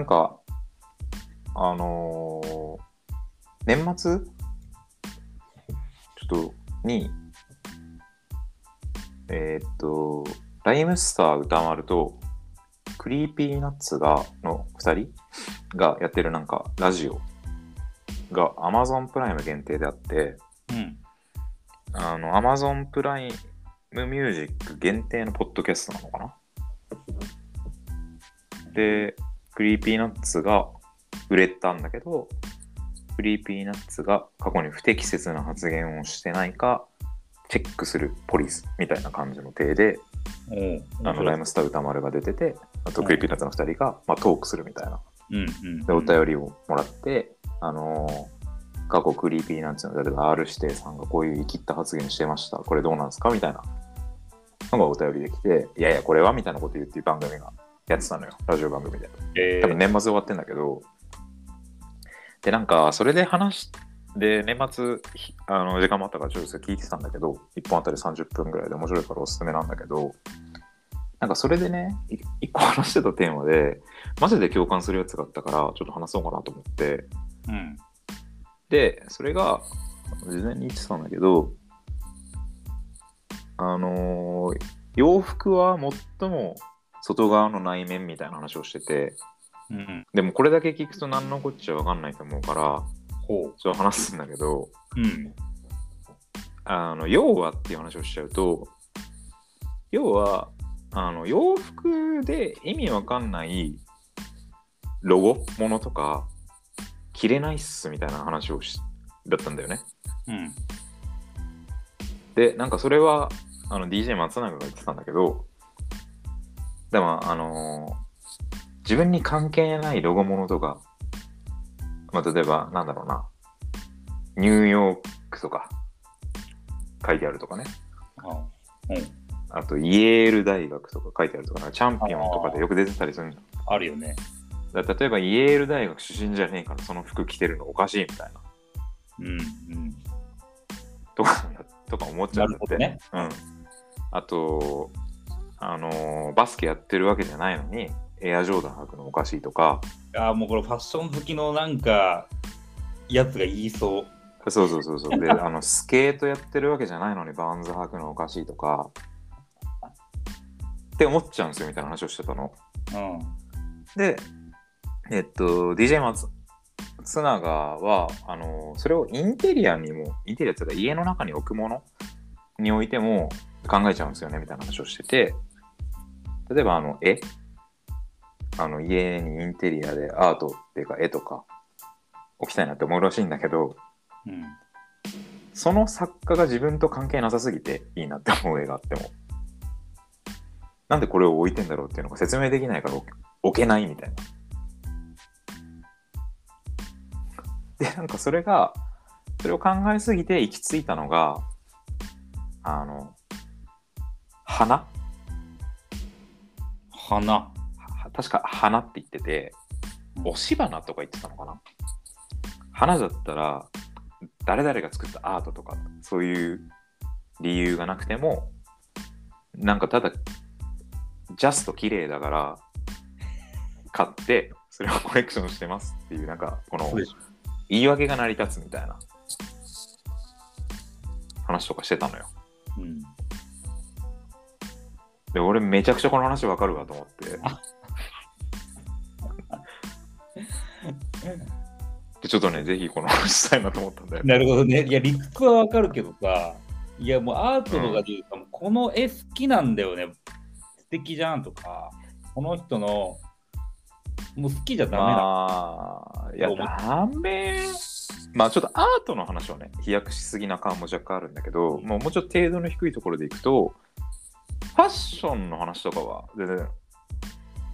なんか、あのー年末？ちょっと、に、えーっと、 RHYMESTER 宇多丸と、 Creepy Nuts が、の2人？がやってるなんか、ラジオ。が Amazon プライム限定であって、うん。あの、Amazon プライムミュージック限定のポッドキャストなのかな？で、 Creepy Nuts が売れたんだけど、 Creepy Nuts が過去に不適切な発言をしてないか、チェックするポリスみたいな感じの体で、あの RHYMESTER 宇多丸が出てて、あと Creepy Nuts の2人が、まあ、トークするみたいな。うんうん。で、お便りをもらって、あのー過去 Creepy Nuts の例えば R 指定さんがこういうイキった発言してました。これどうなんですかみたいなのがお便りできて、いやいや、これはみたいなこと言っていう番組がやってたのよ。ラジオ番組で。え多分年末終わってんだけど、で、なんか、それで話し、で、年末、ひあの時間もあったから、ちょっと聞いてたんだけど、1本あたり30分ぐらいで面白いからおすすめなんだけど、なんかそれでね、い一個話してたテーマで、マジで共感するやつがあったから、ちょっと話そうかなと思って、うん。で、それが、事前に言ってたんだけど、あのー洋服は最も外側の内面みたいな話をしてて、うん。でもこれだけ聞くと何のこっちゃわかんないと思うから、ほちょっと話すんだけど、う。うん。あの、要はっていう話をしちゃうと、要は、あの、洋服で意味わかんないロゴものとか、着れないっすみたいな話をし、だったんだよね。うん。で、なんかそれは、あの、DJ 松永が言ってたんだけど、でも、あのー自分に関係ないロゴものとか、まあ、例えば、なんだろうな、ニューヨークとか、書いてあるとかね。あうん。あと、イエール大学とか書いてあるとか、チャンピオンとかでよく出てたりするあるよね。だ例えば、イエール大学出身じゃねえから、その服着てるのおかしいみたいな。うん。うん。とか、とか思っちゃうって。なるうん。あと、あのーバスケやってるわけじゃないのに、エアジョーダン履くのおかしいとか、ああ、もうこれファッション好きのなんか、やつが言いそう。そうそうそうそう。で、あの、スケートやってるわけじゃないのにバーンズ履くのおかしいとか、って思っちゃうんですよ、みたいな話をしてたの。うん。で、えっと、DJ 松津永は、あの、それをインテリアにも、インテリアっていうか家の中に置くものにおいても考えちゃうんですよね、みたいな話をしてて、例えば、あの、絵あの、家にインテリアでアートっていうか絵とか置きたいなって思うらしいんだけど、うん。その作家が自分と関係なさすぎていいなって思う絵があっても、なんでこれを置いてんだろうっていうのが説明できないから置け置けないみたいな。で、なんかそれが、それを考えすぎて行き着いたのが、あの、花？花。は確か花って言ってて、押し花とか言ってたのかな？花だったら、誰々が作ったアートとか、そういう理由がなくても、なんかただ、ジャスト綺麗だから、買って、それをコレクションしてますっていう、なんか、この言い訳が成り立つみたいな話とかしてたのよ。うん。で、俺めちゃくちゃこの話わかるわと思って。で、ちょっとね、ぜひこの話したいなと思ったんだよ。なるほどね。いや、理屈はわかるけどさ、いや、もうアートとかで言うと、もうこの絵好きなんだよね。素敵じゃんとか、この人の、もう好きじゃダメだ。まあ、いや、ダメ。まあ、ちょっとアートの話はね、飛躍しすぎな感も若干あるんだけど、もうもうちょっと程度の低いところでいくと、ファッションの話とかは全然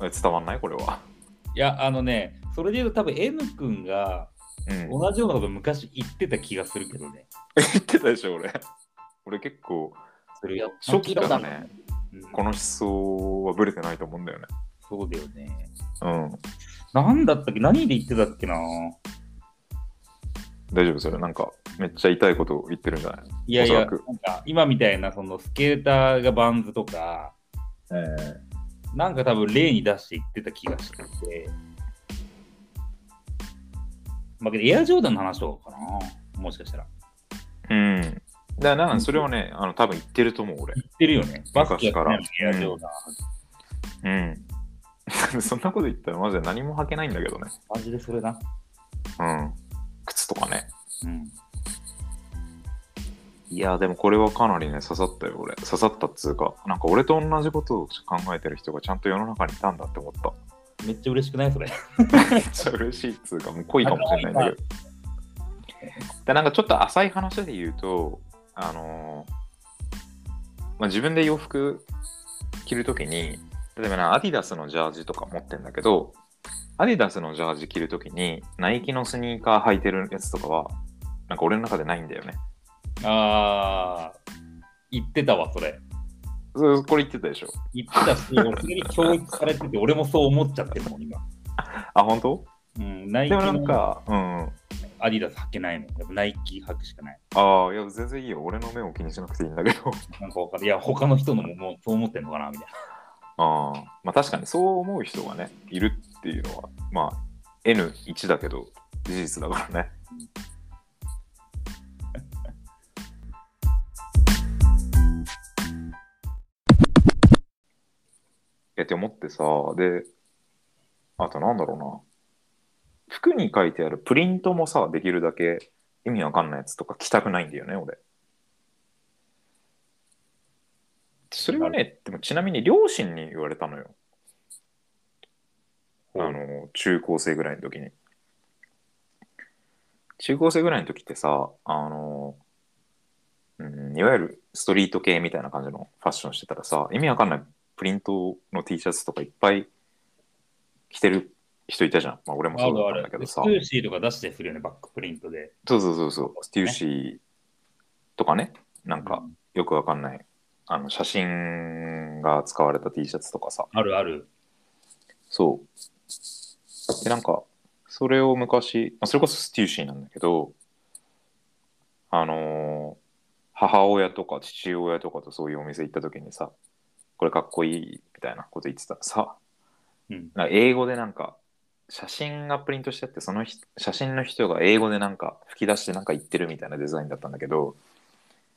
え伝わんない？これは。いや、あのね、それで言うと多分 N 君がうん。同じようなこと昔言ってた気がするけどね。言ってたでしょ、俺。俺結構、それや初期からね、うんこの思想はブレてないと思うんだよね。そうだよね。うん。なんだったっけ何で言ってたっけな大丈夫それなんかめっちゃ痛いこと言ってるんじゃない？いやいや、なんか今みたいなそのスケーターがバンズとか、なんか多分例に出して言ってた気がしてて、まあ、けどエアジョーダンの話とかかな。もしかしたら。うん。だからなんかそれはね、あの多分言ってると思う、俺。言ってるよね。バスケからエアジョーダン。うん。そんなこと言ったらマジで何も履けないんだけどね。マジでそれな。うん。靴とかね。うん。いや、でもこれはかなりね、刺さったよ、俺。刺さったっつうか、なんか俺と同じことを考えてる人がちゃんと世の中にいたんだって思った。めっちゃ嬉しくないそれ。めっちゃ嬉しいっつうか、もう濃いかもしれないんだけど。で、なんかちょっと浅い話で言うと、あのーまあ、自分で洋服着るときに、例えばな、アディダスのジャージとか持ってんだけど、アディダスのジャージ着るときに、ナイキのスニーカー履いてるやつとかは、なんか俺の中でないんだよね。あー、言ってたわ、それ。そうこれ言ってたでしょ。言ってたし、俺それに教育されてて、俺もそう思っちゃってるもん、今。あ、本当？うん、ナイキでもなんのか、うんうん。アディダス履けないの。やっぱナイキ履くしかない。ああ、いや、全然いいよ。俺の目を気にしなくていいんだけど。なんかわかる。いや、他の人のももうそう思ってんのかなみたいああ、まあ確かにそう思う人がね、いるっていうのは、まあ N1 だけど、事実だからね。やって思ってさ、で、あとなんだろうな。服に書いてあるプリントもさ、できるだけ意味わかんないやつとか着たくないんだよね、俺。それはね、でもちなみに両親に言われたのよ。中高生ぐらいの時に。中高生ぐらいの時ってさ、あの、うん、いわゆるストリート系みたいな感じのファッションしてたらさ、意味わかんないプリントの T シャツとかいっぱい着てる人いたじゃん。まあ俺もそうだったんだけどさステ。ューシーとか出してするよね、バックプリントで。そうそうそうそう、ステューシーとかね、なんかうんよくわかんない、あの写真が使われた T シャツとかさ、あるある。そう。で、なんか、それを昔、まあそれこそステューシーなんだけど、あのー母親とか父親とかとそういうお店行った時にさ、これかっこいいみたいなこと言ってたらさ、うん。なんか英語でなんか、写真がプリントしてあって、その人写真の人が英語でなんか吹き出してなんか言ってるみたいなデザインだったんだけど、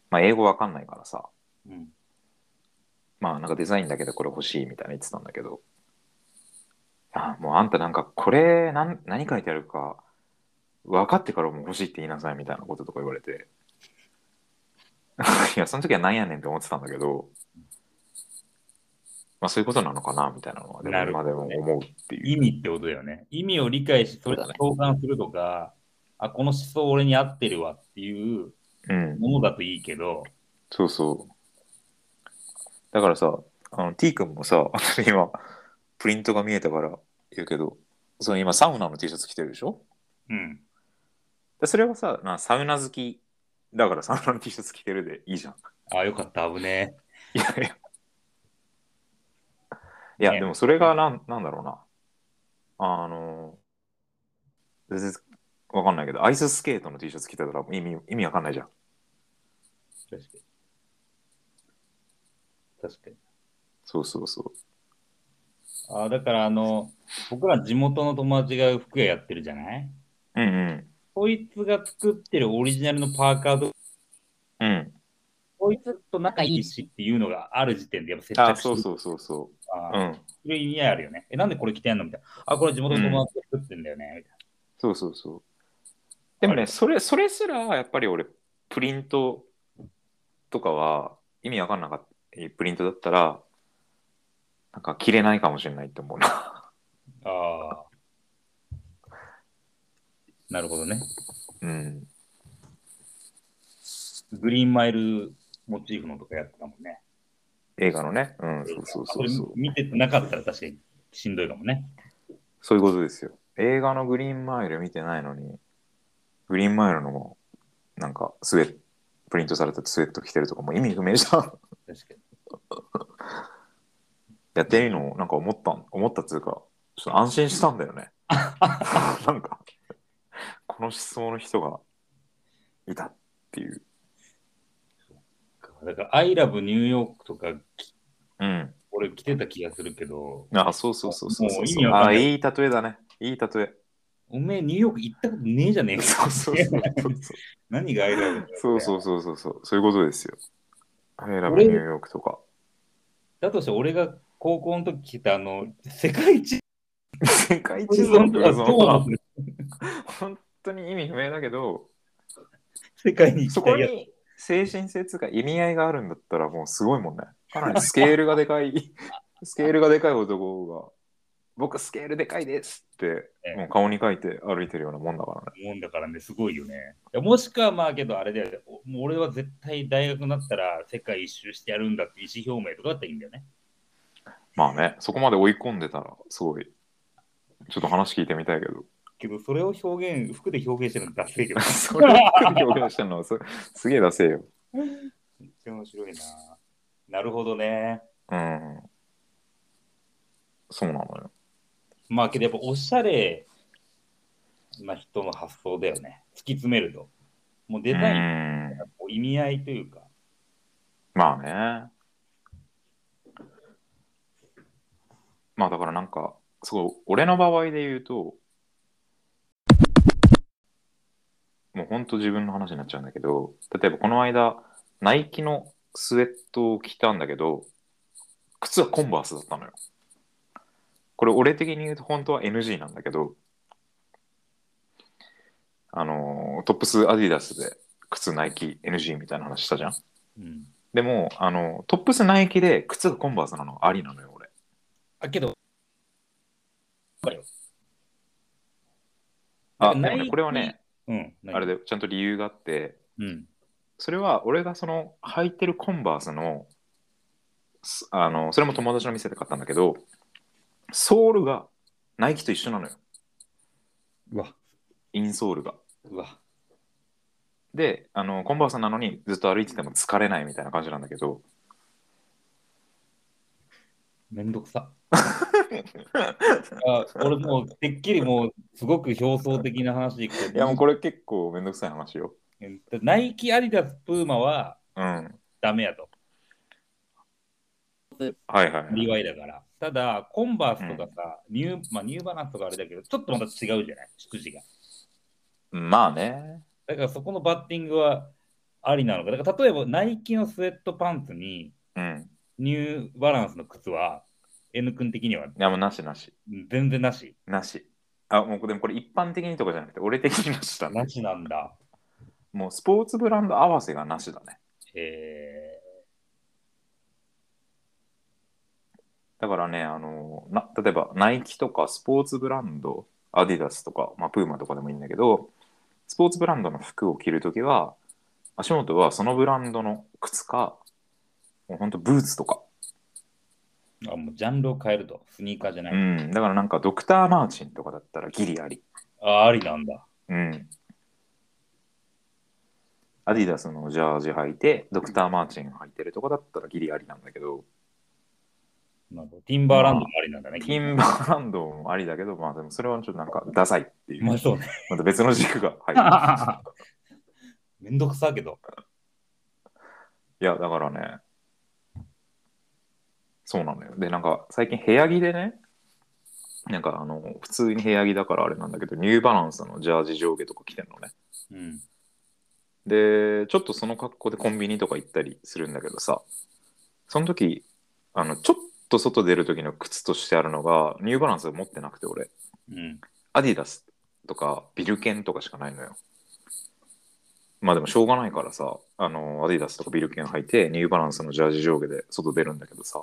まあ英語わかんないからさ、うん。まあなんかデザインだけでこれ欲しいみたいな言ってたんだけど、あもうあんたなんかこれ何何書いてあるか分かってからもう欲しいって言いなさいみたいなこととか言われて、いや、その時はなんやねんって思ってたんだけど、まあそういうことなのかなみたいなのは、今でも思うっていう。意味ってことだよね。意味を理解し、それと共感するとか、あ、この思想俺に合ってるわっていううん、ものだといいけど、そうそう。だからさ、あの T 君もさ、今、プリントが見えたから言うけど、その今サウナの T シャツ着てるでしょ？うん。でそれはさ、まあ、サウナ好きだからサウナの T シャツ着てるでいいじゃん。あ、よかった、危ねいやいや。いや、ねでもそれがなんなんだろうな。あの、全然わかんないけど、アイススケートの T シャツ着てたら意味意味わかんないじゃん。え。確かに。確かに。そうそうそう。あだから、あの、僕ら地元の友達が服屋やってるじゃない？うんうん。こいつが作ってるオリジナルのパーカーと、うん。こいつと仲いいしっていうのがある時点でやっぱ接あ、着してるそうそうそうそあう。うん。そういう意味合いあるよね。え、なんでこれ着てんの？みたいな。あ、これ地元の友達が作ってんだよね。みたいそうそうそう。でもね、それ、それすら、やっぱり俺、プリントとかは意味わかんなかった。プリントだったら、なんか着れないかもしれないって思うな。な。ああ。なるほどね。うん。グリーンマイルモチーフのとかやってたもんね。映画のね。うん、そうそうそうそうれ。見てなかったら確かにしんどいかもね。そういうことですよ。映画のグリーンマイル見てないのに、グリーンマイルのも、なんか、スウェット、プリントされたスウェット着てるとかもう意味不明じゃん。確かに。やってみるの、なんか思ったん、思ったっつうか、ちょっと安心したんだよね。なんか、この思想の人がいたっていう。だから、アイラブニューヨークとか、うん。俺着てた気がするけど、あ、そうそうそうそうそうもうあ、ないいい例えだね。いい例え。おめえニューヨーク行ったことねえじゃねえか。そうそうそうそう。何がアイラブそうそうそうそうそう。そういうことですよ。アイラブニューヨークとか。だとして俺が高校の時来たあの、世界一 世界地図のとか偶像どう本当に意味不明だけど、世界に行そ。こに精神性つうか意味合いがあるんだったらもうすごいもんね。かなりスケールがでかい、スケールがでかい男が、僕スケールでかいですって、ええもう顔に書いて歩いてるようなもんだからね。もんだからね、すごいよね。もしくはまあけどあれだよね、おもう俺は絶対大学になったら世界一周してやるんだって意思表明とかだったらいいんだよね。まあね、そこまで追い込んでたらすごい、ちょっと話聞いてみたいけど。けどそれを表現、服で表現してるのダセえけど。それを表現してるのはすすげえ出せよ。めっちゃ面白いな。なるほどね。うん。そうなのよ。まあけどやっぱおしゃれな人の発想だよね。突き詰めると。もうデザイン意味合いというか。まあね。まあだからなんか、すごい、俺の場合で言うと、もうほんと自分の話になっちゃうんだけど、例えばこの間、ナイキのスウェットを着たんだけど、靴はコンバースだったのよ。これ俺的に言うと本当は NG なんだけど、あのートップスアディダスで靴ナイキ NG みたいな話したじゃん。うん。でも、あの、トップスナイキで靴がコンバースなのありなのよ、俺。あけど、あ、でもね、これはね、うん。何あれでちゃんと理由があって、うん。それは俺がその履いてるコンバースの、すあの、それも友達の店で買ったんだけど、ソールがナイキと一緒なのよ、うわ、インソールが。うわ。で、あの、コンバースなのにずっと歩いてても疲れないみたいな感じなんだけど、めんどくさ。あ俺もう、てっきりもう、すごく表層的な話でいくといやもうこれ結構めんどくさい話よ。ナイキ、アディダス、プーマはうん。ダメやと。はいはい、リワイだから。ただ、コンバースとかさ、ニューまあ、ニューバランスとかあれだけど、ちょっとまた違うじゃない？出自が。まあね。だからそこのバッティングはありなのか。だから例えば、ナイキのスウェットパンツにうん。ニューバランスの靴は、N 君的にはいやもうなしなし。全然なし。なし。あ、もうでもこれ一般的にとかじゃなくて、俺的になしだね。なしなんだ。もうスポーツブランド合わせがなしだね。えだからね、あのな例えばナイキとかスポーツブランド、アディダスとか、まあ、プーマとかでもいいんだけど、スポーツブランドの服を着るときは、足元はそのブランドの靴か、もうほんとブーツとか。ー、あもうジャンルを変えると。スニーカーじゃない。うん。だからなんかドクター・マーチンとかだったらギリあり。あありなんだ。うん。アディダスのジャージ履いて、ドクター・マーチン履いてるとかだったらギリありなんだけど、なるほどティンバーランドもありなんだね。ティンバーランドもありだけど、まあでもそれはちょっとなんかダサいっていう。まあそうね。また別の軸が入る。めんどくさけど。いや、だからね、そうなのよ。で、なんか最近部屋着でね、なんかあの、普通に部屋着だからあれなんだけど、ニューバランスのジャージ上下とか着てんのね。うん。で、ちょっとその格好でコンビニとか行ったりするんだけどさ、その時、あの、ちょっと外出る時の靴としてあるのが、ニューバランスを持ってなくて、俺、うん。アディダスとかビルケンとかしかないのよ。まあでもしょうがないからさ、あの、アディダスとかビルケン履いて、ニューバランスのジャージ上下で外出るんだけどさ、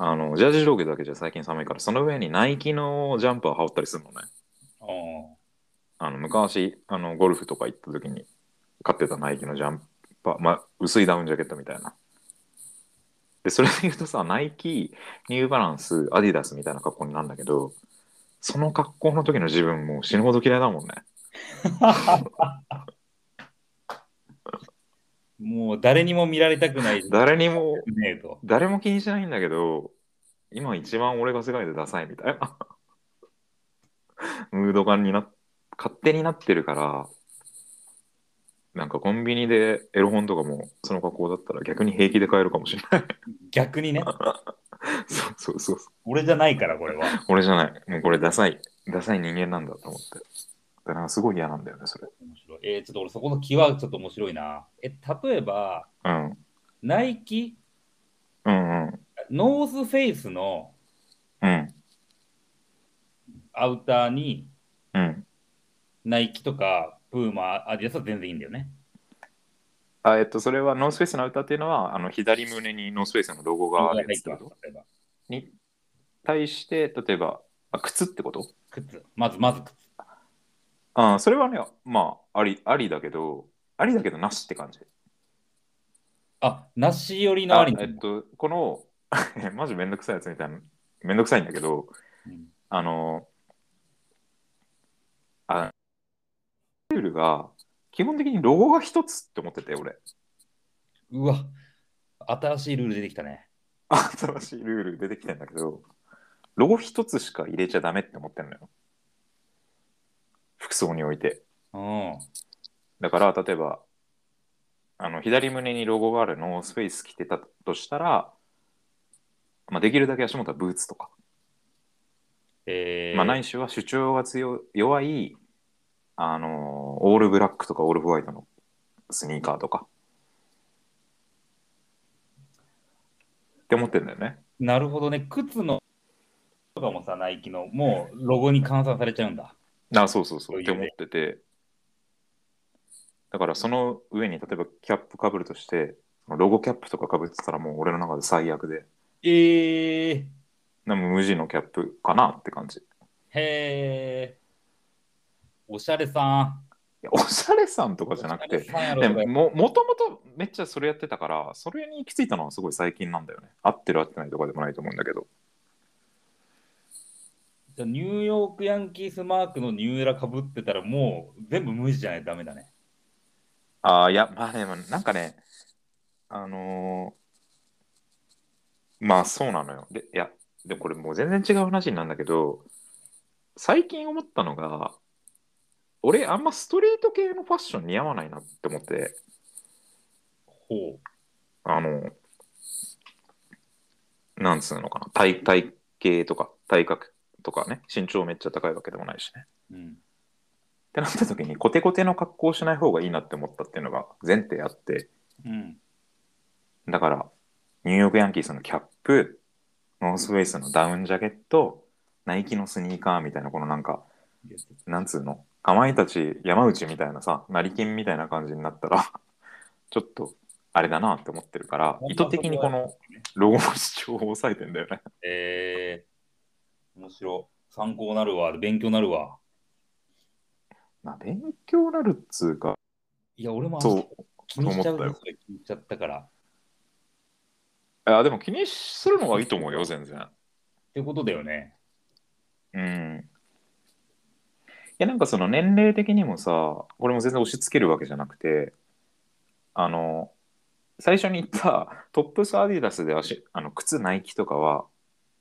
あの、ジャージ上下だけじゃ最近寒いから、その上にナイキのジャンパー羽織ったりするのね。ああ。あの、昔、あの、ゴルフとか行った時に買ってたナイキのジャンパー、まあ、薄いダウンジャケットみたいな。で、それで言うとさ、ナイキ、ニューバランス、アディダスみたいな格好になるんだけど、その格好の時の自分もう死ぬほど嫌いだもんね。もう誰にも見られたくない誰にも。誰も気にしないんだけど、今一番俺が世界でダサいみたいな。ムード感にな、勝手になってるから、なんかコンビニでエロ本とかもその格好だったら逆に平気で買えるかもしれない。逆にね。そうそうそうそう。俺じゃないから、これは。俺じゃない。もうこれダサい。ダサい人間なんだと思って。だからすごい嫌なんだよね、それ。面白い。えーちょっと俺そこの気はちょっと面白いな。え、例えば、うん。ナイキ、うんうん。ノースフェイスのうん。アウターに、うん。ナイキとか、プーマ、アディダスは全然いいんだよね。あ、えっと、それはノースフェイスのアウターっていうのは、あの左胸にノースフェイスのロゴがあるやつに対して、例えば、あ靴ってこと？靴。まず、まず靴。あそれはね、まあ、あり、ありだけど、ありだけどなしって感じ。あ、なし寄りのありあえっと、この、マジめんどくさいやつみたいな、めんどくさいんだけど、うんあの、あ、ルールが、基本的にロゴが一つって思ってて、俺。うわ、新しいルール出てきたね。新しいルール出てきてんだけど、ロゴ一つしか入れちゃダメって思ってんのよ。服装において。うん。だから、例えば、あの、左胸にロゴがあるノースフェイス着てたとしたら、まあ、できるだけ足元はブーツとか、えー、まあ、ないしは主張が強い弱い、あのーオールブラックとかオールホワイトのスニーカーとか。って思ってんだよね。なるほどね。靴のとかもさ、ナイキの、もうロゴに換算されちゃうんだ。あ、そうそうそう。って思ってて。だからその上に例えばキャップかぶるとして、ロゴキャップとかかぶってたらもう俺の中で最悪で、えー、でも無地のキャップかなって感じ。いへー。おしゃれさやおしゃれさんとん。かじゃなくて、でももともとめっちゃそれやってたから、それに行き着いたのはすごい最近なんだよね。合ってる合ってないとかでもないと思うんだけど。じゃあニューヨークヤンキースマークのニューエラかぶってたらもう全部無地じゃないとダメだね。ああ、いや、まあでもなんかね、あのーまあそうなのよ。で、いや、でもこれもう全然違う話になるんだけど、最近思ったのが、俺あんまストリート系のファッション似合わないなって思って、ほあの、なんつうのかな、体体型とか体格とかね、身長めっちゃ高いわけでもないしね。う。うん。ってなった時にコテコテの格好をしない方がいいなって思ったっていうのが前提あって、うん。だから、ニューヨークヤンキースのキャップ、ノースウェイスのダウンジャケット、ナイキのスニーカーみたいな、このなんか、なんつうの、かまいたち山内みたいなさ、成金みたいな感じになったら、ちょっと、あれだなって思ってるから、意図的にこのロゴの主張を抑えてんだよね。えー、面白い。参考なるわ。勉強なるわ。まあ、勉強なるっつうか、いや、俺もそう、気にしちゃうよそれ聞いちゃったから。っいや、でも気にするのはいいと思うよ、全然。てことだよね。うん。いや、なんかその年齢的にもさ、これも全然押し付けるわけじゃなくて、あの、最初に言ったトップスアディダスで足あの靴ナイキとかは、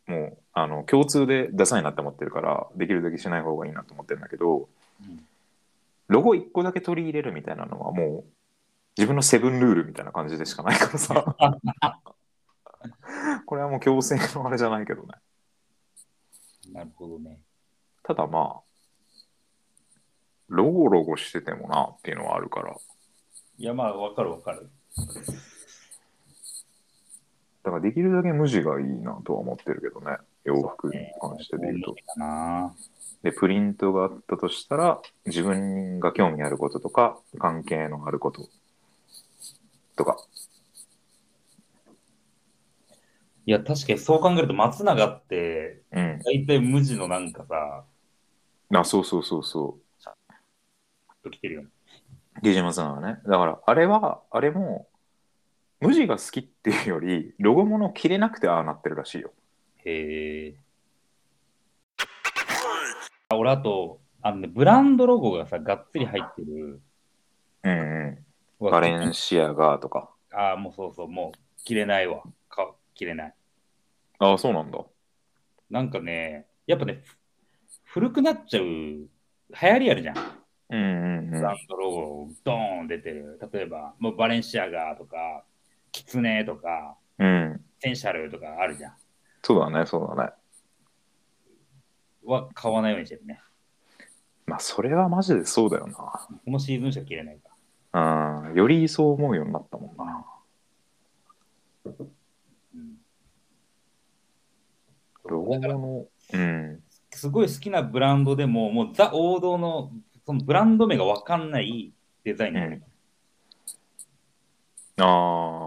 もうあの共通でダサいなって思ってるから、できるだけしない方がいいなと思ってるんだけど、うんロゴ1個だけ取り入れるみたいなのはもう自分のセブンルールみたいな感じでしかないからさ。これはもう強制のあれじゃないけどね。なるほどね。ただまあ、ロゴロゴしててもなっていうのはあるから、いや、まあ、わかるわかる。だからできるだけ無地がいいなとは思ってるけどね、洋服に関してで言うと。で、プリントがあったとしたら、自分が興味あることとか、関係のあることとか。いや、確かにそう考えると、松永って、うん。大体無地のなんかさ、あ、そうそうそうそと来てるよね。う。ディジマさんはね。だから、あれは、あれも、無地が好きっていうより、ロゴもの着れなくてああなってるらしいよ。へえ。あ俺、あと、あのね、ブランドロゴがさ、がっつり入ってる。うんうん。バレンシアガとか。ああ、もうそうそう、もう、着れないわ。か着れない。ああ、そうなんだ。なんかね、やっぱね、ふ古くなっちゃう、流行りあるじゃん。うんうんうんブラ。ンドロゴ、ドーン出てる。例えば、もうバレンシアガとか、キツネとか、うん。センシャルとかあるじゃん。そうだね、そうだね。は買わないようにしてるね。まあ、それはマジでそうだよこのシーズンしか着れないかな。うん。よりそう思うようになったもんな。ら。うんロゴの、うん。すごい好きなブランドでも、もうザ王道のそのブランド名が分かんないデザインになる。ああ。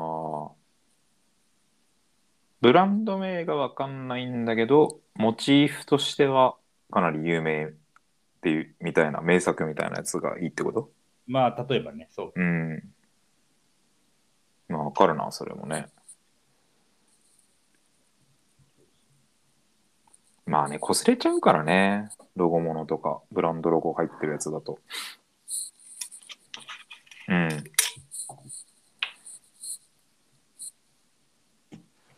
ブランド名がわかんないんだけど、モチーフとしてはかなり有名っていう、みたいな、名作みたいなやつがいいってこと？まあ、例えばね、そう。うん。まあ、わかるな、それもね。まあね、擦れちゃうからね。ロゴものとか、ブランドロゴ入ってるやつだと。うん。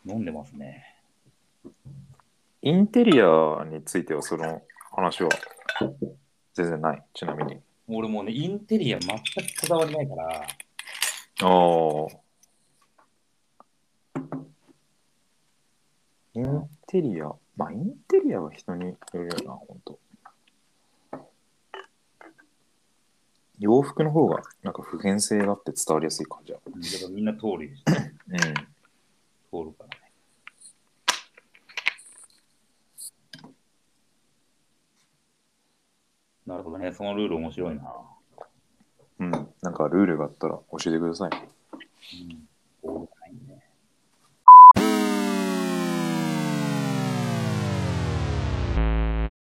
飲んでますね。インテリアについてはその話は全然ない、ちなみに。俺もうね、インテリア全くこだわりないから、ああ。インテリア、まあインテリアは人によるよな、ほんと。洋服の方がなんか普遍性があって伝わりやすい感じある。だからみんな通るし、うん。通るからね。なるほどね、そのルール面白いな。うん。なんかルールがあったら教えてください。うん